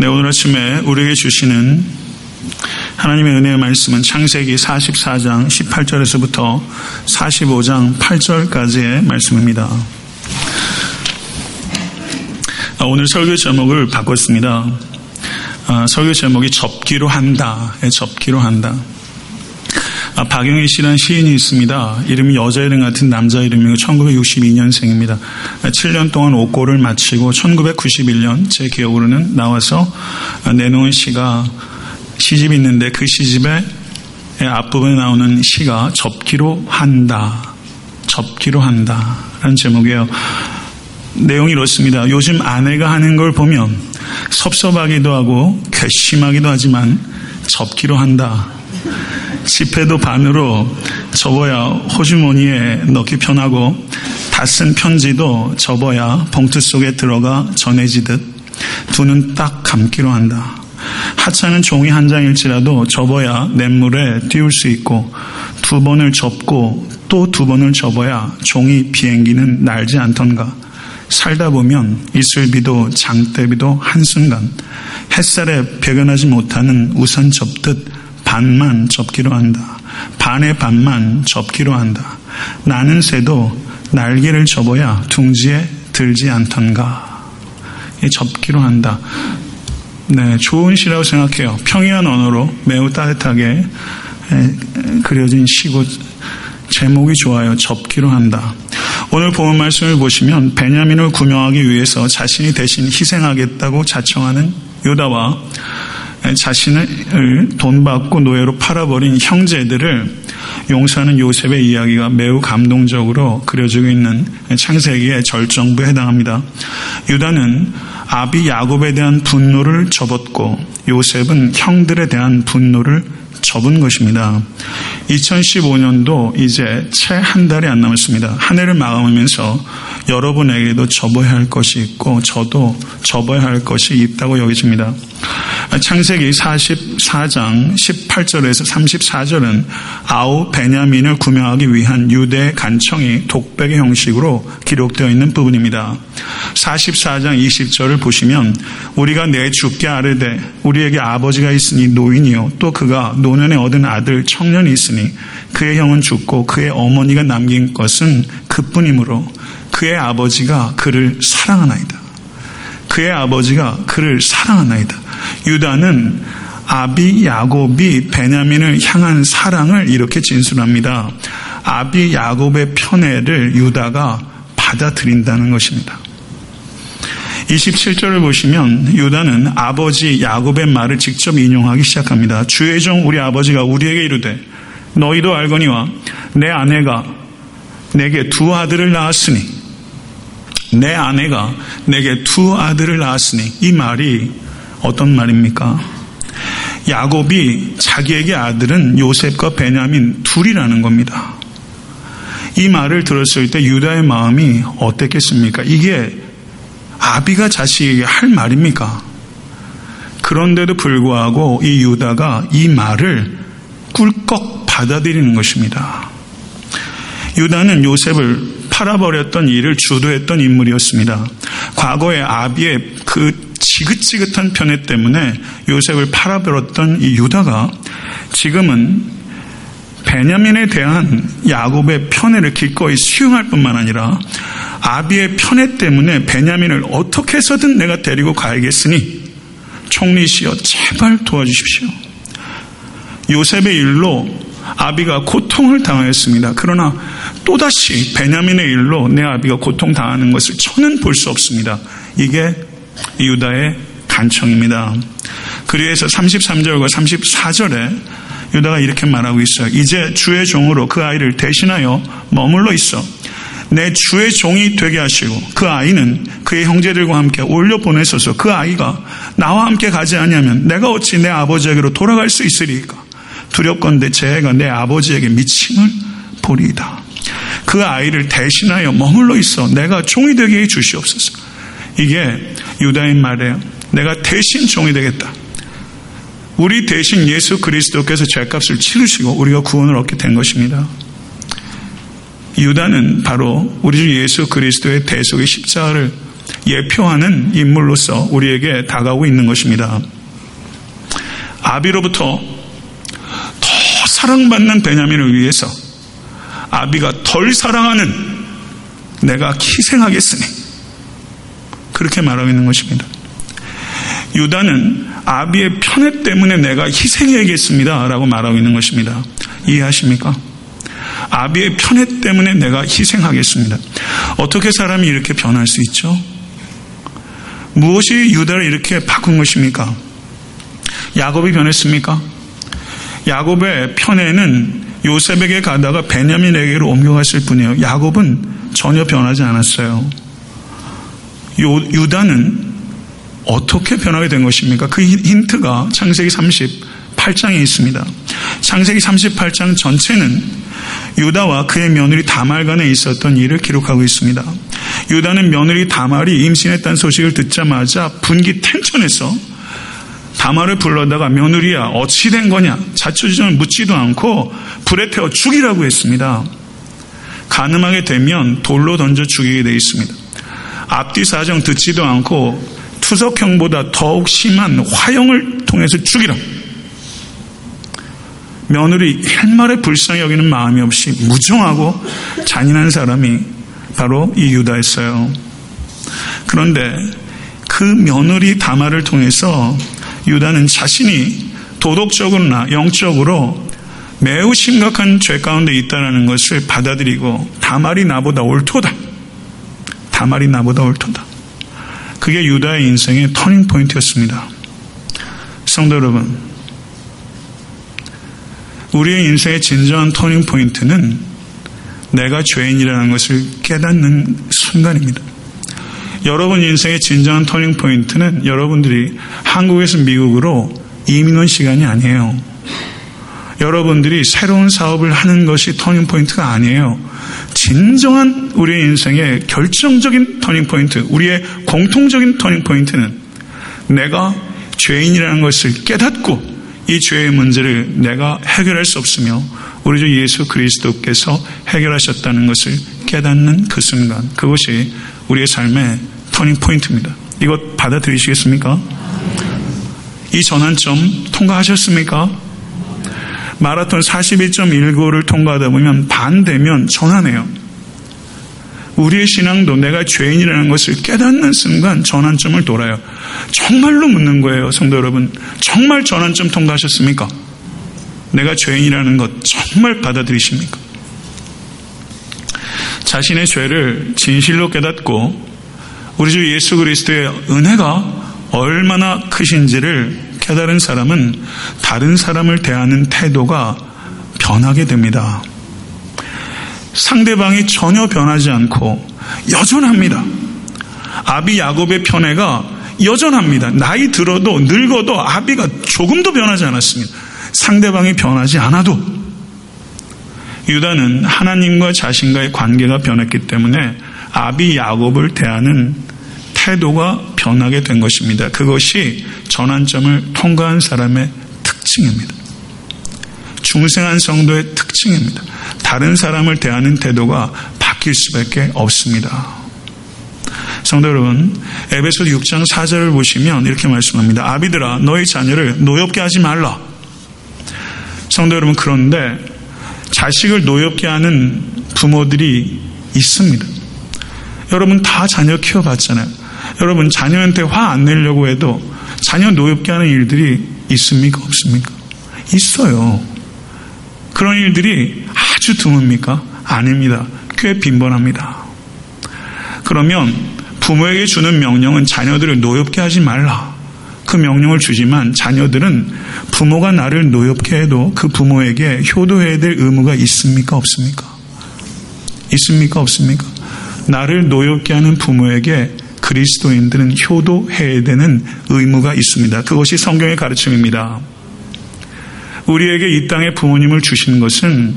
네, 오늘 아침에 우리에게 주시는 하나님의 은혜의 말씀은 창세기 44장 18절에서부터 45장 8절까지의 말씀입니다. 아, 오늘 설교 제목을 바꿨습니다. 아, 설교 제목이 접기로 한다. 예, 접기로 한다. 아, 박영희 씨라는 시인이 있습니다. 이름이 여자 이름 같은 남자 이름이고 1962년생입니다. 7년 동안 옥고를 마치고 1991년 제 기억으로는 나와서 내놓은 시가 시집이 있는데 그 시집의 앞부분에 나오는 시가 접기로 한다. 접기로 한다. 라는 제목이에요. 내용이 이렇습니다. 요즘 아내가 하는 걸 보면 섭섭하기도 하고 괘씸하기도 하지만 접기로 한다. 지폐도 반으로 접어야 호주머니에 넣기 편하고 다 쓴 편지도 접어야 봉투 속에 들어가 전해지듯 두 눈 딱 감기로 한다. 하찮은 종이 한 장일지라도 접어야 냇물에 띄울 수 있고 두 번을 접고 또 두 번을 접어야 종이 비행기는 날지 않던가. 살다 보면 이슬비도 장대비도 한순간 햇살에 배변하지 못하는 우산 접듯 반만 접기로 한다. 반의 반만 접기로 한다. 나는 새도 날개를 접어야 둥지에 들지 않던가. 접기로 한다. 네, 좋은 시라고 생각해요. 평이한 언어로 매우 따뜻하게 그려진 시고 제목이 좋아요. 접기로 한다. 오늘 본 말씀을 보시면 베냐민을 구명하기 위해서 자신이 대신 희생하겠다고 자청하는 요다와 자신을 돈 받고 노예로 팔아버린 형제들을 용서하는 요셉의 이야기가 매우 감동적으로 그려지고 있는 창세기의 절정부에 해당합니다. 유다는 아비 야곱에 대한 분노를 접었고 요셉은 형들에 대한 분노를 접은 것입니다. 2015년도 이제 채 한 달이 안 남았습니다. 한 해를 마감하면서 여러분에게도 접어야 할 것이 있고 저도 접어야 할 것이 있다고 여겨집니다. 창세기 44장 18절에서 34절은 아우 베냐민을 구명하기 위한 유대 간청이 독백의 형식으로 기록되어 있는 부분입니다. 44장 20절을 보시면 우리가 내 주께 아르되 우리에게 아버지가 있으니 노인이요 또 그가 노년에 얻은 아들 청년이 있으니 그의 형은 죽고 그의 어머니가 남긴 것은 그뿐이므로 그의 아버지가 그를 사랑하나이다. 그의 아버지가 그를 사랑하나이다. 유다는 아비 야곱이 베냐민을 향한 사랑을 이렇게 진술합니다. 아비 야곱의 편애를 유다가 받아들인다는 것입니다. 27절을 보시면 유다는 아버지 야곱의 말을 직접 인용하기 시작합니다. 주의 종 우리 아버지가 우리에게 이르되 너희도 알거니와 내 아내가 내게 두 아들을 낳았으니 내 아내가 내게 두 아들을 낳았으니 이 말이 어떤 말입니까? 야곱이 자기에게 아들은 요셉과 베냐민 둘이라는 겁니다. 이 말을 들었을 때 유다의 마음이 어땠겠습니까? 이게 아비가 자식에게 할 말입니까? 그런데도 불구하고 이 유다가 이 말을 꿀꺽 받아들이는 것입니다. 유다는 요셉을 팔아버렸던 일을 주도했던 인물이었습니다. 과거의 아비의 그 지긋지긋한 편애 때문에 요셉을 팔아버렸던 이 유다가 지금은 베냐민에 대한 야곱의 편애를 기꺼이 수용할 뿐만 아니라 아비의 편애 때문에 베냐민을 어떻게 해서든 내가 데리고 가야겠으니 총리시여 제발 도와주십시오. 요셉의 일로 아비가 고통을 당하였습니다. 그러나 또다시 베냐민의 일로 내 아비가 고통당하는 것을 저는 볼 수 없습니다. 이게 유다의 간청입니다. 그리해서 33절과 34절에 유다가 이렇게 말하고 있어요. 이제 주의 종으로 그 아이를 대신하여 머물러 있어. 내 주의 종이 되게 하시고 그 아이는 그의 형제들과 함께 올려 보내소서 그 아이가 나와 함께 가지 않냐면 내가 어찌 내 아버지에게로 돌아갈 수 있으리까 두렵건대 제가 내 아버지에게 미침을 보리이다. 그 아이를 대신하여 머물러 있어 내가 종이 되게 해 주시옵소서. 이게 유다인 말이에요. 내가 대신 종이 되겠다. 우리 대신 예수 그리스도께서 죄값을 치르시고 우리가 구원을 얻게 된 것입니다. 유다는 바로 우리 주 예수 그리스도의 대속의 십자가를 예표하는 인물로서 우리에게 다가오고 있는 것입니다. 아비로부터 더 사랑받는 베냐민을 위해서 아비가 덜 사랑하는 내가 희생하겠으니 그렇게 말하고 있는 것입니다. 유다는 아비의 편애 때문에 내가 희생해야겠습니다. 라고 말하고 있는 것입니다. 이해하십니까? 아비의 편애 때문에 내가 희생하겠습니다. 어떻게 사람이 이렇게 변할 수 있죠? 무엇이 유다를 이렇게 바꾼 것입니까? 야곱이 변했습니까? 야곱의 편애는 요셉에게 가다가 베냐민에게로 옮겨갔을 뿐이에요. 야곱은 전혀 변하지 않았어요. 요, 유다는 어떻게 변하게 된 것입니까? 그 힌트가 창세기 38장에 있습니다. 창세기 38장 전체는 유다와 그의 며느리 다말 간에 있었던 일을 기록하고 있습니다. 유다는 며느리 다말이 임신했다는 소식을 듣자마자 분기 탱천해서 다말을 불러다가 며느리야 어찌 된 거냐 자초지종을 묻지도 않고 불에 태워 죽이라고 했습니다. 가늠하게 되면 돌로 던져 죽이게 되어 있습니다. 앞뒤 사정 듣지도 않고 투석형보다 더욱 심한 화형을 통해서 죽이라. 며느리 헬말에 불쌍히 여기는 마음이 없이 무정하고 잔인한 사람이 바로 이 유다였어요. 그런데 그 며느리 다말을 통해서 유다는 자신이 도덕적으로나 영적으로 매우 심각한 죄 가운데 있다는 것을 받아들이고 다말이 나보다 옳도다. 다말이 나보다 옳도다. 그게 유다의 인생의 터닝 포인트였습니다. 성도 여러분, 우리의 인생의 진정한 turning point는 내가 죄인이라는 것을 깨닫는 순간입니다. 여러분 인생의 진정한 turning point는 여러분들이 한국에서 미국으로 이민 온 시간이 아니에요. 여러분들이 새로운 사업을 하는 것이 turning point가 아니에요. 진정한 우리의 인생의 결정적인 turning point, 우리의 공통적인 turning point는 내가 죄인이라는 것을 깨닫고 이 죄의 문제를 내가 해결할 수 없으며 우리 주 예수 그리스도께서 해결하셨다는 것을 깨닫는 그 순간 그것이 우리의 삶의 터닝 포인트입니다. 이것 받아들이시겠습니까? 이 전환점 통과하셨습니까? 마라톤 42.19를 통과하다 보면 반 되면 전환해요. 우리의 신앙도 내가 죄인이라는 것을 깨닫는 순간 전환점을 돌아요. 정말로 묻는 거예요, 성도 여러분. 정말 전환점 통과하셨습니까? 내가 죄인이라는 것 정말 받아들이십니까? 자신의 죄를 진실로 깨닫고 우리 주 예수 그리스도의 은혜가 얼마나 크신지를 깨달은 사람은 다른 사람을 대하는 태도가 변하게 됩니다. 상대방이 전혀 변하지 않고 여전합니다. 아비 야곱의 편애가 여전합니다. 나이 들어도 늙어도 아비가 조금도 변하지 않았습니다. 상대방이 변하지 않아도 유다는 하나님과 자신과의 관계가 변했기 때문에 아비 야곱을 대하는 태도가 변하게 된 것입니다. 그것이 전환점을 통과한 사람의 특징입니다. 중생한 성도의 특징입니다. 다른 사람을 대하는 태도가 바뀔 수밖에 없습니다. 성도 여러분, 에베소 6장 4절을 보시면 이렇게 말씀합니다. 아비들아, 너희 자녀를 노엽게 하지 말라. 성도 여러분, 그런데 자식을 노엽게 하는 부모들이 있습니다. 여러분 다 자녀 키워봤잖아요. 여러분 자녀한테 화 안 내려고 해도 자녀 노엽게 하는 일들이 있습니까? 없습니까? 있어요. 그런 일들이 아주 드뭅니까? 아닙니다. 꽤 빈번합니다. 그러면 부모에게 주는 명령은 자녀들을 노엽게 하지 말라. 그 명령을 주지만 자녀들은 부모가 나를 노엽게 해도 그 부모에게 효도해야 될 의무가 있습니까? 없습니까? 있습니까? 없습니까? 나를 노엽게 하는 부모에게 그리스도인들은 효도해야 되는 의무가 있습니다. 그것이 성경의 가르침입니다. 우리에게 이 땅에 부모님을 주신 것은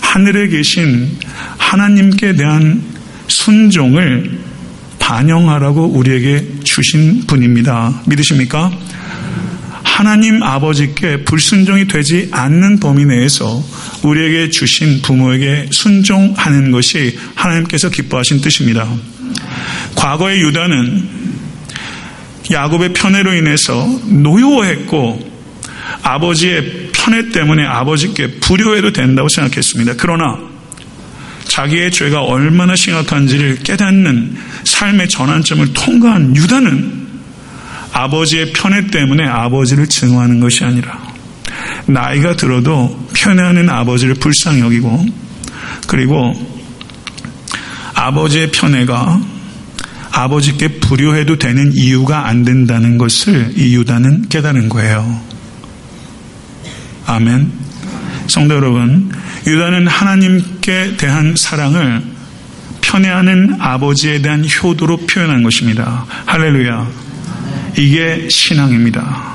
하늘에 계신 하나님께 대한 순종을 반영하라고 우리에게 주신 분입니다. 믿으십니까? 하나님 아버지께 불순종이 되지 않는 범위 내에서 우리에게 주신 부모에게 순종하는 것이 하나님께서 기뻐하신 뜻입니다. 과거의 유다는 야곱의 편애로 인해서 노여워했고 아버지의 편애 때문에 아버지께 불효해도 된다고 생각했습니다. 그러나 자기의 죄가 얼마나 심각한지를 깨닫는 삶의 전환점을 통과한 유다는 아버지의 편애 때문에 아버지를 증오하는 것이 아니라 나이가 들어도 편애하는 아버지를 불쌍히 여기고 그리고 아버지의 편애가 아버지께 불효해도 되는 이유가 안 된다는 것을 이 유다는 깨달은 거예요. 아멘. 성도 여러분, 유다는 하나님께 대한 사랑을 편애하는 아버지에 대한 효도로 표현한 것입니다. 할렐루야. 이게 신앙입니다.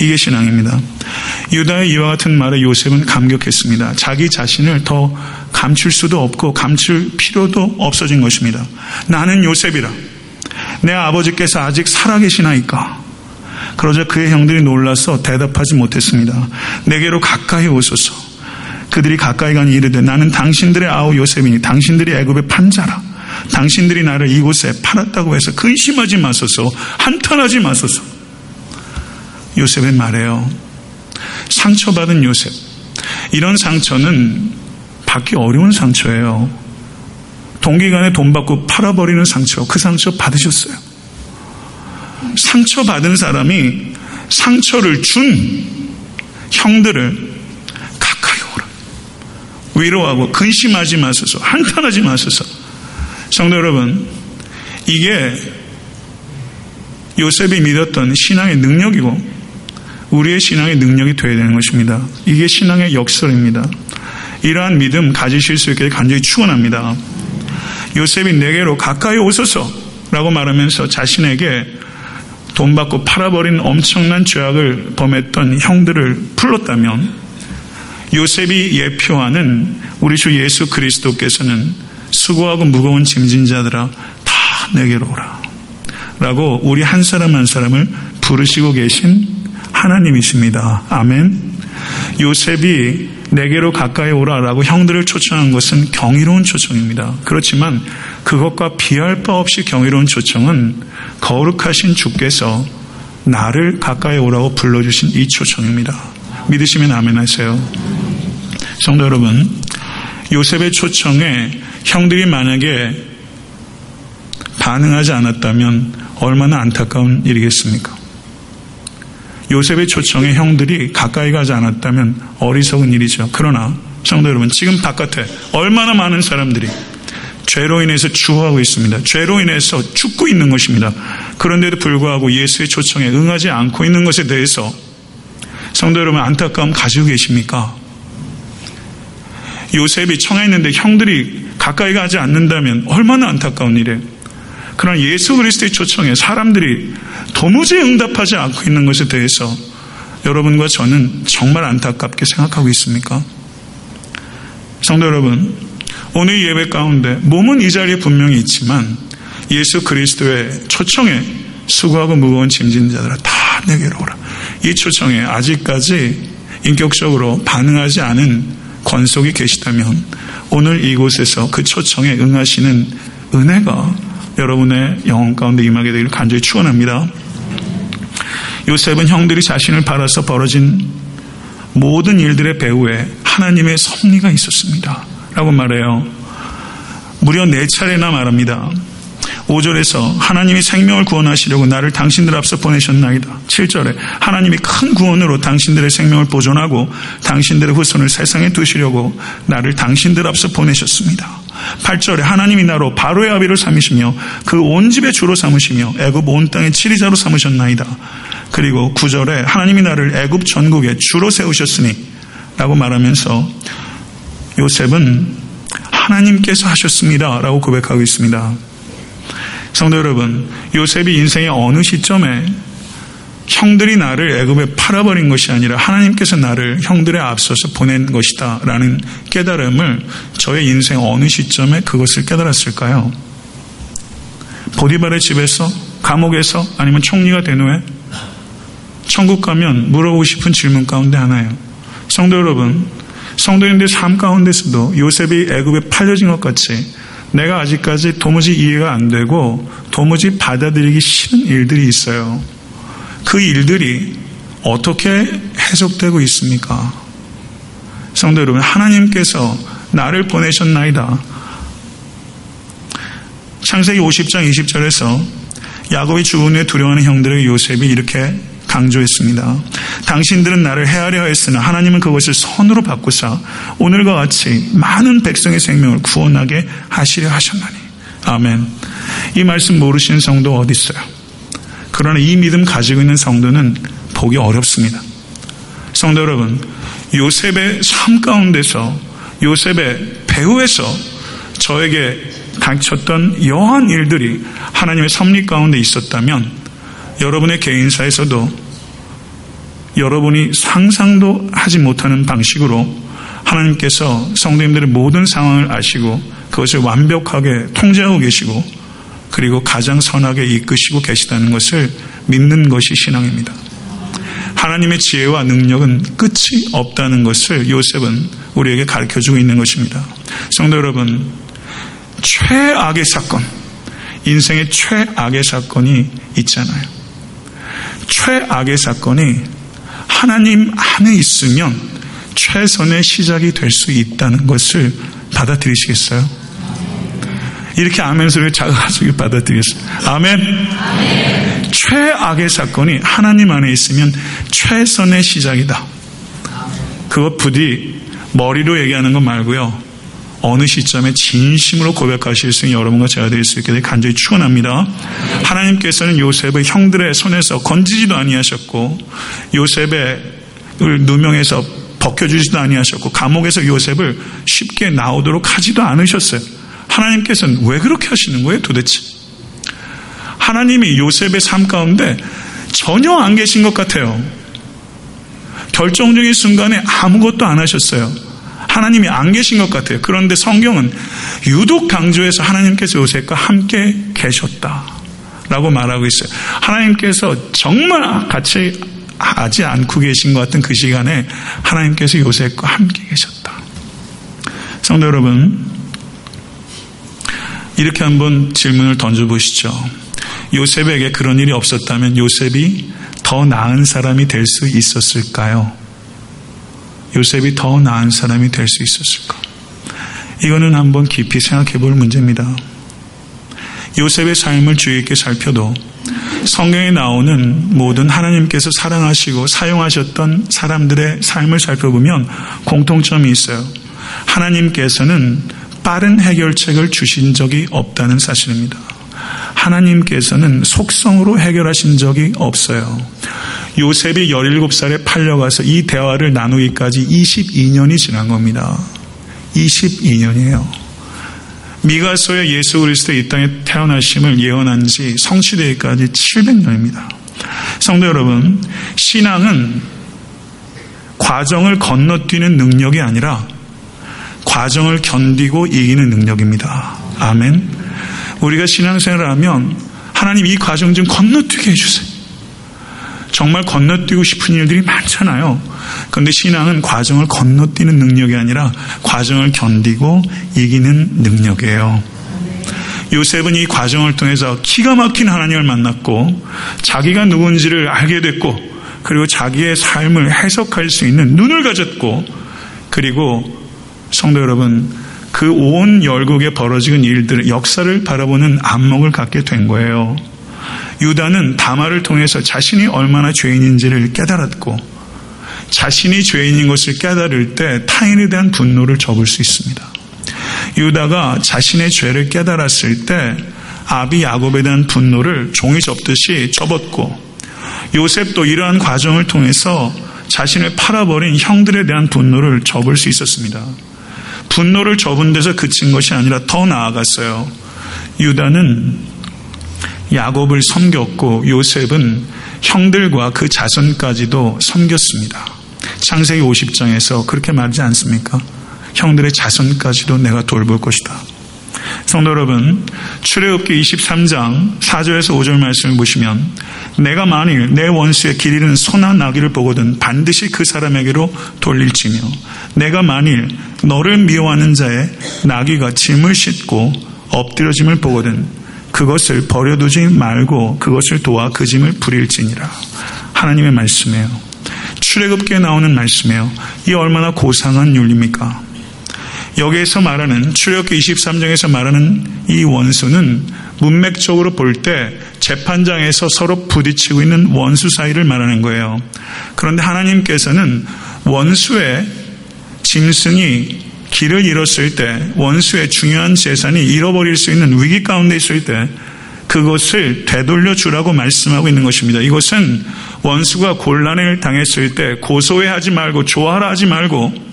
이게 신앙입니다. 유다의 이와 같은 말에 요셉은 감격했습니다. 자기 자신을 더 감출 수도 없고 감출 필요도 없어진 것입니다. 나는 요셉이라. 내 아버지께서 아직 살아계시나이까. 그러자 그의 형들이 놀라서 대답하지 못했습니다. 내게로 가까이 오소서. 그들이 가까이 가니 이르되 나는 당신들의 아우 요셉이니 당신들이 애굽의 판자라. 당신들이 나를 이곳에 팔았다고 해서 근심하지 마소서. 한탄하지 마소서. 요셉의 말이에요. 상처받은 요셉. 이런 상처는 받기 어려운 상처예요. 동기간에 돈 받고 팔아버리는 상처, 그 상처 받으셨어요. 상처 받은 사람이 상처를 준 형들을 가까이 오라. 위로하고 근심하지 마소서, 한탄하지 마소서. 성도 여러분, 이게 요셉이 믿었던 신앙의 능력이고 우리의 신앙의 능력이 되어야 되는 것입니다. 이게 신앙의 역설입니다. 이러한 믿음 가지실 수 있게 간절히 축원합니다. 요셉이 내게로 가까이 오소서라고 말하면서 자신에게 돈 받고 팔아버린 엄청난 죄악을 범했던 형들을 불렀다면 요셉이 예표하는 우리 주 예수 그리스도께서는 수고하고 무거운 짐진 자들아 다 내게로 오라. 라고 우리 한 사람 한 사람을 부르시고 계신 하나님이십니다. 아멘. 요셉이 내게로 가까이 오라라고 형들을 초청한 것은 경이로운 초청입니다. 그렇지만 그것과 비할 바 없이 경이로운 초청은 거룩하신 주께서 나를 가까이 오라고 불러주신 이 초청입니다. 믿으시면 아멘 하세요. 성도 여러분, 요셉의 초청에 형들이 만약에 반응하지 않았다면 얼마나 안타까운 일이겠습니까? 요셉의 초청에 형들이 가까이 가지 않았다면 어리석은 일이죠. 그러나 성도 여러분, 지금 바깥에 얼마나 많은 사람들이 죄로 인해서 주호하고 있습니다. 죄로 인해서 죽고 있는 것입니다. 그런데도 불구하고 예수의 초청에 응하지 않고 있는 것에 대해서 성도 여러분 안타까움 가지고 계십니까? 요셉이 청했는데 형들이 가까이 가지 않는다면 얼마나 안타까운 일이에요. 그러나 예수 그리스도의 초청에 사람들이 도무지 응답하지 않고 있는 것에 대해서 여러분과 저는 정말 안타깝게 생각하고 있습니까? 성도 여러분, 오늘 예배 가운데 몸은 이 자리에 분명히 있지만 예수 그리스도의 초청에 수고하고 무거운 짐진 자들아 다 내게로 오라. 이 초청에 아직까지 인격적으로 반응하지 않은 권속이 계시다면 오늘 이곳에서 그 초청에 응하시는 은혜가 여러분의 영혼 가운데 임하게 되기를 간절히 축원합니다. 요셉은 형들이 자신을 팔아서 벌어진 모든 일들의 배후에 하나님의 섭리가 있었습니다. 라고 말해요. 무려 네 차례나 말합니다. 5절에서 하나님이 생명을 구원하시려고 나를 당신들 앞서 보내셨나이다. 7절에 하나님이 큰 구원으로 당신들의 생명을 보존하고 당신들의 후손을 세상에 두시려고 나를 당신들 앞서 보내셨습니다. 8절에 하나님이 나로 바로의 아비를 삼으시며 그 온 집의 주로 삼으시며 애굽 온 땅의 치리자로 삼으셨나이다. 그리고 9절에 하나님이 나를 애굽 전국에 주로 세우셨으니 라고 말하면서 요셉은 하나님께서 하셨습니다. 라고 고백하고 있습니다. 성도 여러분, 요셉이 인생의 어느 시점에 형들이 나를 애굽에 팔아버린 것이 아니라 하나님께서 나를 형들의 앞서서 보낸 것이다 라는 깨달음을 저의 인생 어느 시점에 그것을 깨달았을까요? 보디발의 집에서 감옥에서 아니면 총리가 된 후에 천국 가면 물어보고 싶은 질문 가운데 하나예요. 성도 여러분, 성도인들 삶 가운데서도 요셉이 애굽에 팔려진 것 같이 내가 아직까지 도무지 이해가 안 되고 도무지 받아들이기 싫은 일들이 있어요. 그 일들이 어떻게 해석되고 있습니까? 성도 여러분, 하나님께서 나를 보내셨나이다. 창세기 50장 20절에서 야곱이 죽은 후에 두려워하는 형들의 요셉이 이렇게 강조했습니다. 당신들은 나를 헤아려 했으나 하나님은 그것을 선으로 바꾸사 오늘과 같이 많은 백성의 생명을 구원하게 하시려 하셨나니. 아멘. 이 말씀 모르시는 성도 어디 있어요? 그러나 이 믿음 가지고 있는 성도는 보기 어렵습니다. 성도 여러분, 요셉의 삶 가운데서 요셉의 배후에서 저에게 닥쳤던 여한 일들이 하나님의 섭리 가운데 있었다면 여러분의 개인사에서도 여러분이 상상도 하지 못하는 방식으로 하나님께서 성도님들의 모든 상황을 아시고 그것을 완벽하게 통제하고 계시고 그리고 가장 선하게 이끄시고 계시다는 것을 믿는 것이 신앙입니다. 하나님의 지혜와 능력은 끝이 없다는 것을 요셉은 우리에게 가르쳐 주고 있는 것입니다. 성도 여러분, 최악의 사건, 인생의 최악의 사건이 있잖아요. 최악의 사건이 하나님 안에 있으면 최선의 시작이 될 수 있다는 것을 받아들이시겠어요? 이렇게 아멘 소리를 작아가지고 받아들이겠어요. 아멘. 아멘. 최악의 사건이 하나님 안에 있으면 최선의 시작이다. 그것 부디 머리로 얘기하는 것 말고요. 어느 시점에 진심으로 고백하실 수 있는 여러분과 제가 될 수 있게 간절히 축원합니다. 하나님께서는 요셉의 형들의 손에서 건지지도 아니하셨고 요셉의 누명에서 벗겨주지도 아니하셨고 감옥에서 요셉을 쉽게 나오도록 하지도 않으셨어요. 하나님께서는 왜 그렇게 하시는 거예요 도대체? 하나님이 요셉의 삶 가운데 전혀 안 계신 것 같아요. 결정적인 순간에 아무것도 안 하셨어요. 하나님이 안 계신 것 같아요. 그런데 성경은 유독 강조해서 하나님께서 요셉과 함께 계셨다. 라고 말하고 있어요. 하나님께서 정말 같이 하지 않고 계신 것 같은 그 시간에 하나님께서 요셉과 함께 계셨다. 성도 여러분, 이렇게 한번 질문을 던져보시죠. 요셉에게 그런 일이 없었다면 요셉이 더 나은 사람이 될 수 있었을까요? 요셉이 더 나은 사람이 될 수 있었을까? 이거는 한번 깊이 생각해 볼 문제입니다. 요셉의 삶을 주의 있게 살펴도 성경에 나오는 모든 하나님께서 사랑하시고 사용하셨던 사람들의 삶을 살펴보면 공통점이 있어요. 하나님께서는 빠른 해결책을 주신 적이 없다는 사실입니다. 하나님께서는 속성으로 해결하신 적이 없어요. 요셉이 17살에 팔려가서 이 대화를 나누기까지 22년이 지난 겁니다. 22년이에요. 미가서의 예수 그리스도 이 땅에 태어나심을 예언한 지 성취되기까지 700년입니다. 성도 여러분, 신앙은 과정을 건너뛰는 능력이 아니라 과정을 견디고 이기는 능력입니다. 아멘. 우리가 신앙생활을 하면 하나님 이 과정 좀 건너뛰게 해주세요. 정말 건너뛰고 싶은 일들이 많잖아요. 그런데 신앙은 과정을 건너뛰는 능력이 아니라 과정을 견디고 이기는 능력이에요. 요셉은 이 과정을 통해서 기가 막힌 하나님을 만났고 자기가 누군지를 알게 됐고 그리고 자기의 삶을 해석할 수 있는 눈을 가졌고 그리고 성도 여러분 그 온 열국에 벌어지는 일들 역사를 바라보는 안목을 갖게 된 거예요. 유다는 다마를 통해서 자신이 얼마나 죄인인지를 깨달았고 자신이 죄인인 것을 깨달을 때 타인에 대한 분노를 접을 수 있습니다. 유다가 자신의 죄를 깨달았을 때 아비 야곱에 대한 분노를 종이 접듯이 접었고 요셉도 이러한 과정을 통해서 자신을 팔아버린 형들에 대한 분노를 접을 수 있었습니다. 분노를 접은 데서 그친 것이 아니라 더 나아갔어요. 유다는 야곱을 섬겼고 요셉은 형들과 그 자손까지도 섬겼습니다. 창세기 50장에서 그렇게 말하지 않습니까? 형들의 자손까지도 내가 돌볼 것이다. 성도 여러분, 출애굽기 23장 4절에서 5절 말씀을 보시면 내가 만일 내 원수의 길이는 소나 나귀를 보거든 반드시 그 사람에게로 돌릴지며 내가 만일 너를 미워하는 자의 나귀가 짐을 싣고 엎드려짐을 보거든 그것을 버려두지 말고 그것을 도와 그 짐을 부릴지니라. 하나님의 말씀이에요. 출애굽기에 나오는 말씀이에요. 이 얼마나 고상한 윤리입니까? 여기에서 말하는 출애굽기 23장에서 말하는 이 원수는 문맥적으로 볼 때 재판장에서 서로 부딪히고 있는 원수 사이를 말하는 거예요. 그런데 하나님께서는 원수의 짐승이 길을 잃었을 때 원수의 중요한 재산이 잃어버릴 수 있는 위기 가운데 있을 때 그것을 되돌려 주라고 말씀하고 있는 것입니다. 이것은 원수가 곤란을 당했을 때 고소해하지 말고 조화라 하지 말고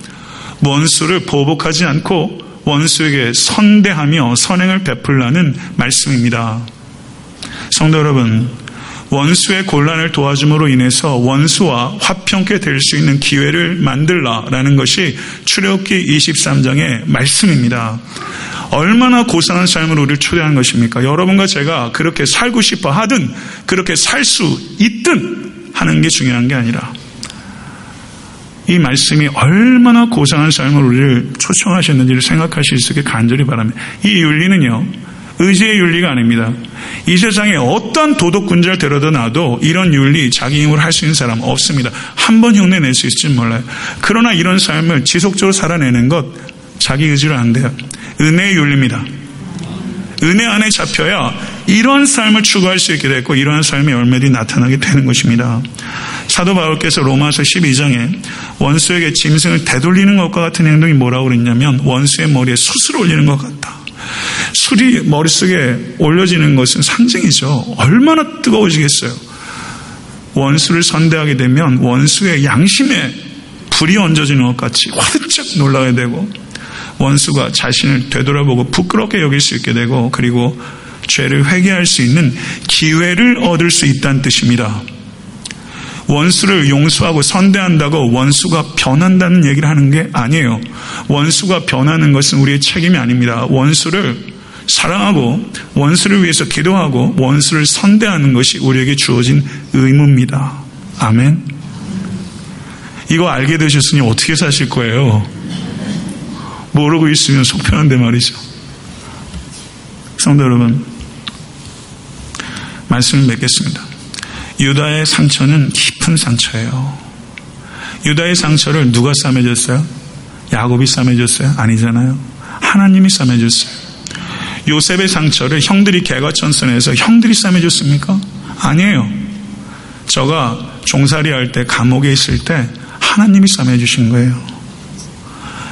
원수를 보복하지 않고 원수에게 선대하며 선행을 베풀라는 말씀입니다. 성도 여러분, 원수의 곤란을 도와줌으로 인해서 원수와 화평케 될 수 있는 기회를 만들라라는 것이 출애굽기 23장의 말씀입니다. 얼마나 고상한 삶을 우리를 초대하는 것입니까? 여러분과 제가 그렇게 살고 싶어 하든 그렇게 살 수 있든 하는 게 중요한 게 아니라 이 말씀이 얼마나 고상한 삶을 우리를 초청하셨는지를 생각하실 수 있게 간절히 바랍니다. 이 윤리는요, 의지의 윤리가 아닙니다. 이 세상에 어떤 도덕군자를 데려다 놔도 이런 윤리, 자기 힘으로 할 수 있는 사람 없습니다. 한 번 흉내 낼 수 있을지 몰라요. 그러나 이런 삶을 지속적으로 살아내는 것, 자기 의지로 안 돼요. 은혜의 윤리입니다. 은혜 안에 잡혀야 이런 삶을 추구할 수 있게 됐고 이러한 삶의 열매들이 나타나게 되는 것입니다. 사도 바울께서 로마서 12장에 원수에게 짐승을 되돌리는 것과 같은 행동이 뭐라고 그랬냐면 원수의 머리에 숯을 올리는 것 같다. 술이 머릿속에 올려지는 것은 상징이죠. 얼마나 뜨거워지겠어요. 원수를 선대하게 되면 원수의 양심에 불이 얹어지는 것 같이 화들짝 놀라게 되고 원수가 자신을 되돌아보고 부끄럽게 여길 수 있게 되고 그리고 죄를 회개할 수 있는 기회를 얻을 수 있다는 뜻입니다. 원수를 용서하고 선대한다고 원수가 변한다는 얘기를 하는 게 아니에요. 원수가 변하는 것은 우리의 책임이 아닙니다. 원수를 사랑하고 원수를 위해서 기도하고 원수를 선대하는 것이 우리에게 주어진 의무입니다. 아멘. 이거 알게 되셨으니 어떻게 사실 거예요? 모르고 있으면 속편한데 말이죠. 성도 여러분, 말씀을 맺겠습니다. 유다의 상처는 깊은 상처예요. 유다의 상처를 누가 싸매줬어요? 야곱이 싸매줬어요? 아니잖아요. 하나님이 싸매줬어요. 요셉의 상처를 형들이 개과천선해서 형들이 싸매줬습니까? 아니에요. 저가 종살이 할 때 감옥에 있을 때 하나님이 싸매주신 거예요.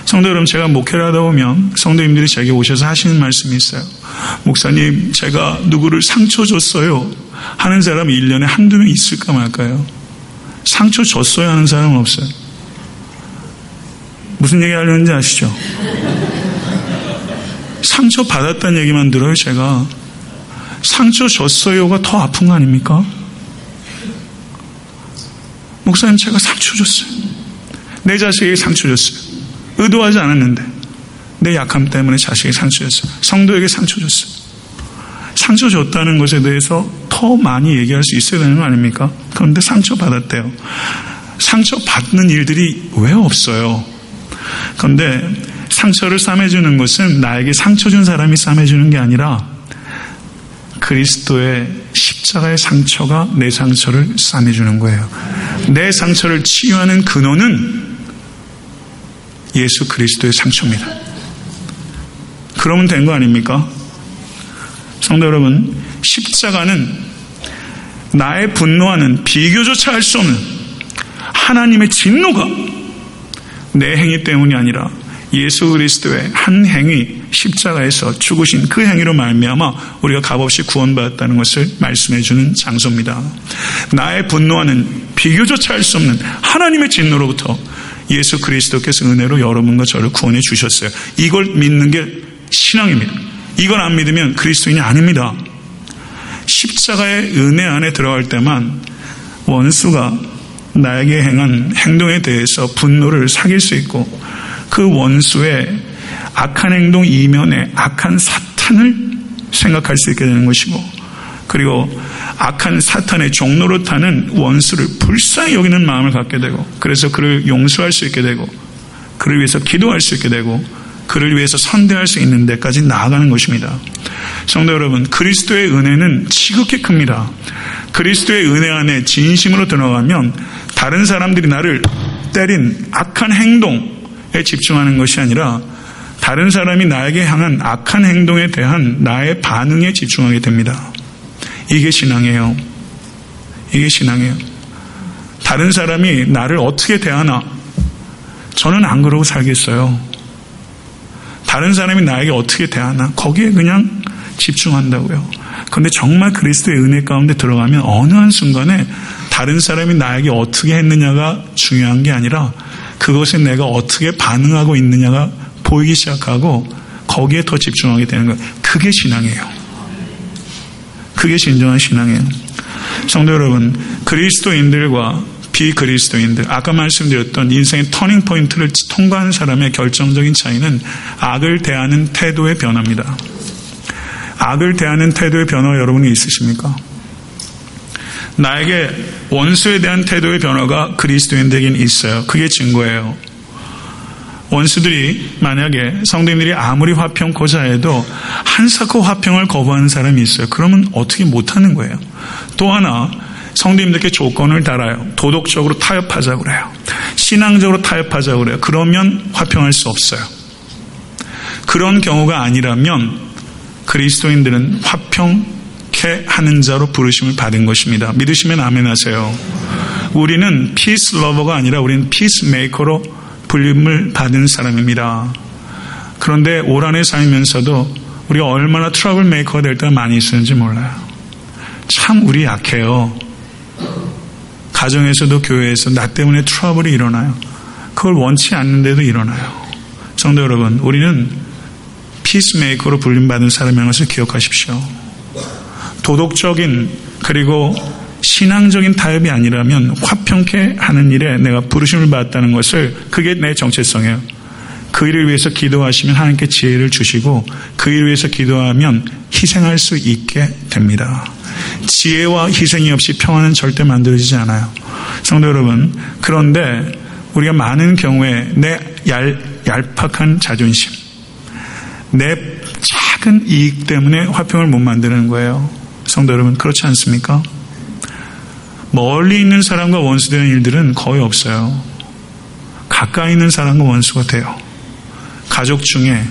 성도 여러분, 제가 목회를 하다 보면 성도님들이 제게 오셔서 하시는 말씀이 있어요. 목사님, 제가 누구를 상처 줬어요. 하는 사람이 1년에 한두 명 있을까 말까요? 상처 줬어야 하는 사람은 없어요. 무슨 얘기 하려는지 아시죠? 상처 받았다는 얘기만 들어요, 제가. 상처 줬어요가 더 아픈 거 아닙니까? 목사님, 제가 상처 줬어요. 내 자식에게 상처 줬어요. 의도하지 않았는데 내 약함 때문에 자식이 상처였어요. 성도에게 상처 줬어요. 상처 줬다는 것에 대해서 더 많이 얘기할 수 있어야 되는 거 아닙니까? 그런데 상처 받았대요. 상처 받는 일들이 왜 없어요? 그런데 상처를 싸매주는 것은 나에게 상처 준 사람이 싸매주는 게 아니라 그리스도의 십자가의 상처가 내 상처를 싸매주는 거예요. 내 상처를 치유하는 근원은 예수 그리스도의 상처입니다. 그러면 된 거 아닙니까? 성도 여러분, 십자가는 나의 분노하는 비교조차 할 수 없는 하나님의 진노가 내 행위 때문이 아니라 예수 그리스도의 한 행위 십자가에서 죽으신 그 행위로 말미암아 우리가 값없이 구원받았다는 것을 말씀해 주는 장소입니다. 나의 분노하는 비교조차 할 수 없는 하나님의 진노로부터 예수 그리스도께서 은혜로 여러분과 저를 구원해 주셨어요. 이걸 믿는 게 신앙입니다. 이걸 안 믿으면 그리스도인이 아닙니다. 십자가의 은혜 안에 들어갈 때만 원수가 나에게 행한 행동에 대해서 분노를 사귈 수 있고 그 원수의 악한 행동 이면에 악한 사탄을 생각할 수 있게 되는 것이고 그리고 악한 사탄의 종로로 타는 원수를 불쌍히 여기는 마음을 갖게 되고 그래서 그를 용서할 수 있게 되고 그를 위해서 기도할 수 있게 되고 그를 위해서 선대할 수 있는 데까지 나아가는 것입니다. 성도 여러분, 그리스도의 은혜는 지극히 큽니다. 그리스도의 은혜 안에 진심으로 들어가면 다른 사람들이 나를 때린 악한 행동에 집중하는 것이 아니라 다른 사람이 나에게 향한 악한 행동에 대한 나의 반응에 집중하게 됩니다. 이게 신앙이에요. 이게 신앙이에요. 다른 사람이 나를 어떻게 대하나 저는 안 그러고 살겠어요. 다른 사람이 나에게 어떻게 대하나 거기에 그냥 집중한다고요. 그런데 정말 그리스도의 은혜 가운데 들어가면 어느 한 순간에 다른 사람이 나에게 어떻게 했느냐가 중요한 게 아니라 그것에 내가 어떻게 반응하고 있느냐가 보이기 시작하고 거기에 더 집중하게 되는 거예요. 그게 신앙이에요. 그게 진정한 신앙이에요. 성도 여러분, 그리스도인들과 비그리스도인들, 아까 말씀드렸던 인생의 터닝 포인트를 통과하는 사람의 결정적인 차이는 악을 대하는 태도의 변화입니다. 악을 대하는 태도의 변화 여러분이 있으십니까? 나에게 원수에 대한 태도의 변화가 그리스도인들에겐 있어요. 그게 증거예요. 원수들이 만약에 성도님들이 아무리 화평 고자 해도 한사코 화평을 거부하는 사람이 있어요. 그러면 어떻게 못하는 거예요. 또 하나 성도님들께 조건을 달아요. 도덕적으로 타협하자고 그래요. 신앙적으로 타협하자고 그래요. 그러면 화평할 수 없어요. 그런 경우가 아니라면 그리스도인들은 화평케 하는 자로 부르심을 받은 것입니다. 믿으시면 아멘 하세요. 우리는 peace lover가 아니라 우리는 peacemaker로 불림을 받은 사람입니다. 그런데 올 한해 살면서도 우리가 얼마나 troublemaker가 될 때가 많이 있었는지 몰라요. 참 우리 약해요. 가정에서도 교회에서 나 때문에 trouble이 일어나요. 그걸 원치 않는데도 일어나요. 성도 여러분, 우리는 peacemaker로 불림받은 사람이라는 것을 기억하십시오. 도덕적인 그리고 신앙적인 타협이 아니라면 화평케 하는 일에 내가 부르심을 받았다는 것을 그게 내 정체성이에요. 그 일을 위해서 기도하시면 하나님께 지혜를 주시고 그 일을 위해서 기도하면 희생할 수 있게 됩니다. 지혜와 희생이 없이 평화는 절대 만들어지지 않아요. 성도 여러분, 그런데 우리가 많은 경우에 내 얄, 얄팍한 자존심, 내 작은 이익 때문에 화평을 못 만드는 거예요. 성도 여러분, 그렇지 않습니까? 멀리 있는 사람과 원수되는 일들은 거의 없어요. 가까이 있는 사람과 원수가 돼요. 가족 중에,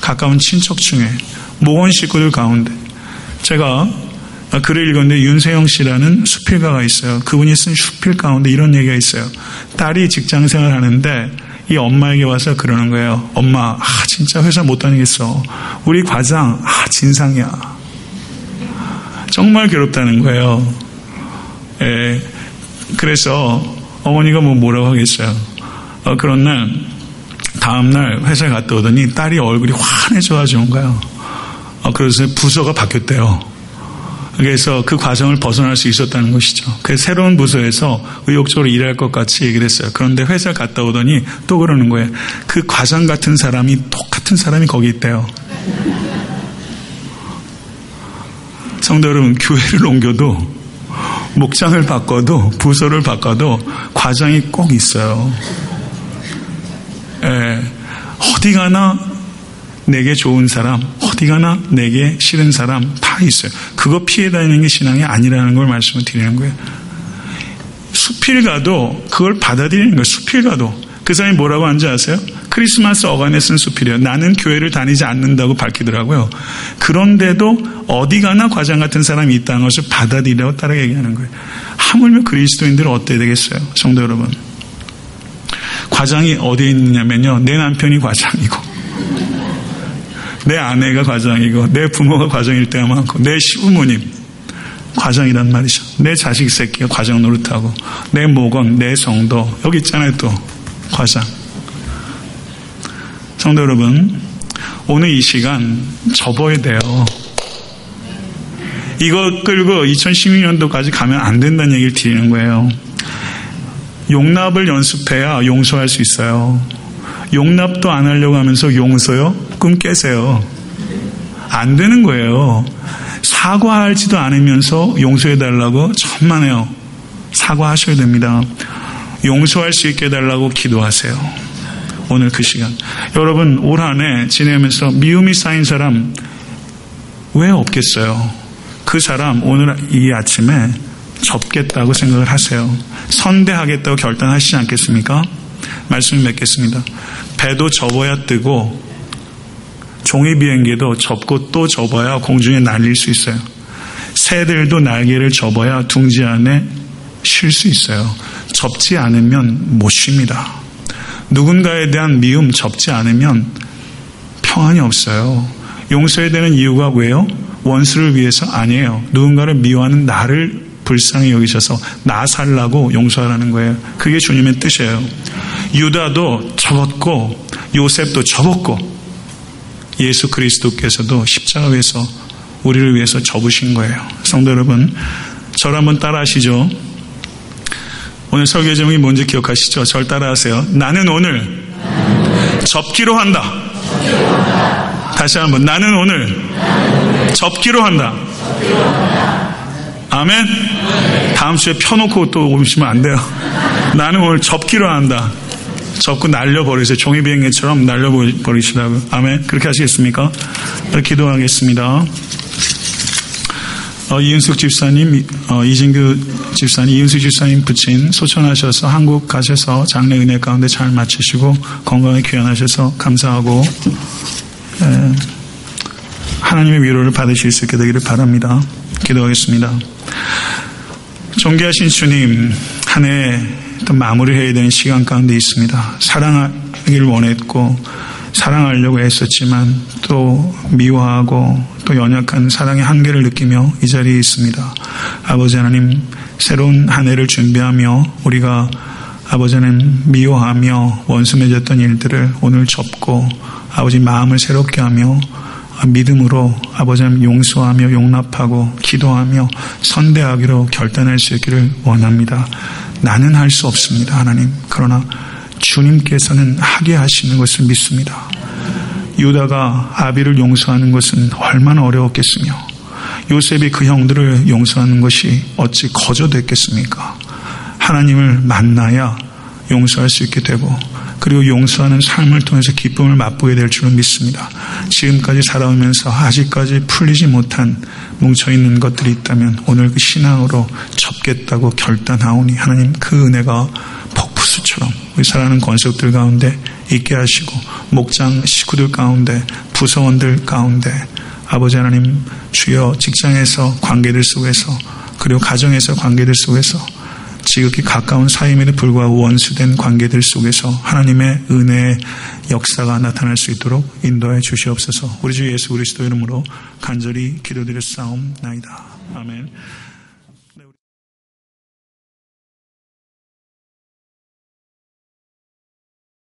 가까운 친척 중에, 모건 식구들 가운데. 제가 글을 읽었는데 윤세영 씨라는 수필가가 있어요. 그분이 쓴 수필 가운데 이런 얘기가 있어요. 딸이 직장 생활 하는데 이 엄마에게 와서 그러는 거예요. 엄마, 아, 진짜 회사 못 다니겠어. 우리 과장, 아, 진상이야. 정말 괴롭다는 거예요. 예, 그래서 어머니가 뭐 뭐라고 하겠어요. 어, 그런 날 다음 날 회사에 갔다 오더니 딸이 얼굴이 환해져 가지고 온 거예요. 어, 그래서 부서가 바뀌었대요. 그래서 그 과정을 벗어날 수 있었다는 것이죠. 그 새로운 부서에서 의욕적으로 일할 것 같이 얘기를 했어요. 그런데 회사 갔다 오더니 또 그러는 거예요. 그 과장 같은 사람이 똑같은 사람이 거기 있대요. 성도 여러분, 교회를 옮겨도 목장을 바꿔도 부서를 바꿔도 과정이 꼭 있어요. 예, 어디 가나 내게 좋은 사람, 어디 가나 내게 싫은 사람 다 있어요. 그거 피해 다니는 게 신앙이 아니라는 걸 말씀을 드리는 거예요. 수필 가도 그걸 받아들이는 거예요. 수필 가도. 그 사람이 뭐라고 하는지 아세요? 크리스마스 어간에 쓴 수필이에요. 나는 교회를 다니지 않는다고 밝히더라고요. 그런데도 어디 가나 과장 같은 사람이 있다는 것을 받아들이라고 따라 얘기하는 거예요. 하물며 그리스도인들은 어때야 되겠어요? 성도 여러분. 과장이 어디에 있느냐면요. 내 남편이 과장이고, 내 아내가 과장이고, 내 부모가 과장일 때가 많고, 내 시부모님, 과장이란 말이죠. 내 자식 새끼가 과장 노릇하고, 내 모건, 내 성도, 여기 있잖아요 또, 과장. 성도 여러분, 오늘 이 시간 접어야 돼요. 이거 끌고 2016년도까지 가면 안 된다는 얘기를 드리는 거예요. 용납을 연습해야 용서할 수 있어요. 용납도 안 하려고 하면서 용서요? 꿈 깨세요. 안 되는 거예요. 사과하지도 않으면서 용서해달라고 천만에요. 사과하셔야 됩니다. 용서할 수 있게 해달라고 기도하세요. 오늘 그 시간. 여러분, 올 한 해 지내면서 미움이 쌓인 사람 왜 없겠어요? 그 사람 오늘 이 아침에 접겠다고 생각을 하세요. 선대하겠다고 결단하시지 않겠습니까? 말씀을 맺겠습니다. 배도 접어야 뜨고 종이 비행기도 접고 또 접어야 공중에 날릴 수 있어요. 새들도 날개를 접어야 둥지 안에 쉴 수 있어요. 접지 않으면 못 쉽니다. 누군가에 대한 미움 접지 않으면 평안이 없어요. 용서해야 되는 이유가 왜요? 원수를 위해서 아니에요. 누군가를 미워하는 나를 불쌍히 여기셔서 나 살라고 용서하라는 거예요. 그게 주님의 뜻이에요. 유다도 접었고 요셉도 접었고 예수 그리스도께서도 십자가 위에서 우리를 위해서 접으신 거예요. 성도 여러분, 저를 한번 따라 하시죠. 오늘 설교 제목이 뭔지 기억하시죠? 절 따라하세요. 나는 오늘 접기로 한다. 다시 한번 나는 오늘 접기로 한다. 아멘. 다음 주에 펴놓고 또 오시면 안 돼요. 나는 오늘 접기로 한다. 접고 날려버리세요. 종이 비행기처럼 날려버리시라고. 아멘. 그렇게 하시겠습니까? 기도하겠습니다. 어, 이은숙 집사님, 어, 이진규 집사님, 이은숙 집사님 부친 소천하셔서 한국 가셔서 장례 은혜 가운데 잘 마치시고 건강에 귀환하셔서 감사하고 에, 하나님의 위로를 받으실 수 있게 되기를 바랍니다. 기도하겠습니다. 존귀하신 주님, 한해 또 마무리해야 되는 시간 가운데 있습니다. 사랑하기를 원했고 사랑하려고 애썼지만 또 미워하고 또 연약한 사랑의 한계를 느끼며 이 자리에 있습니다. 아버지 하나님 새로운 한 해를 준비하며 우리가 아버지 는 미워하며 원수 맺었던 일들을 오늘 접고 아버지 마음을 새롭게 하며 믿음으로 아버지 는 용서하며 용납하고 기도하며 선대하기로 결단할 수 있기를 원합니다. 나는 할 수 없습니다. 하나님. 그러나 주님께서는 하게 하시는 것을 믿습니다. 유다가 아비를 용서하는 것은 얼마나 어려웠겠으며 요셉이 그 형들을 용서하는 것이 어찌 거저 됐겠습니까? 하나님을 만나야 용서할 수 있게 되고 그리고 용서하는 삶을 통해서 기쁨을 맛보게 될 줄은 믿습니다. 지금까지 살아오면서 아직까지 풀리지 못한 뭉쳐있는 것들이 있다면 오늘 그 신앙으로 접겠다고 결단하오니 하나님 그 은혜가 폭포수처럼 우리 사랑하는 권속들 가운데 있게 하시고 목장 식구들 가운데 부서원들 가운데 아버지 하나님 주여 직장에서 관계들 속에서 그리고 가정에서 관계들 속에서 지극히 가까운 사이임에도 불구하고 원수된 관계들 속에서 하나님의 은혜의 역사가 나타날 수 있도록 인도해 주시옵소서 우리 주 예수 그리스도 이름으로 간절히 기도드렸사옵나이다. 아멘.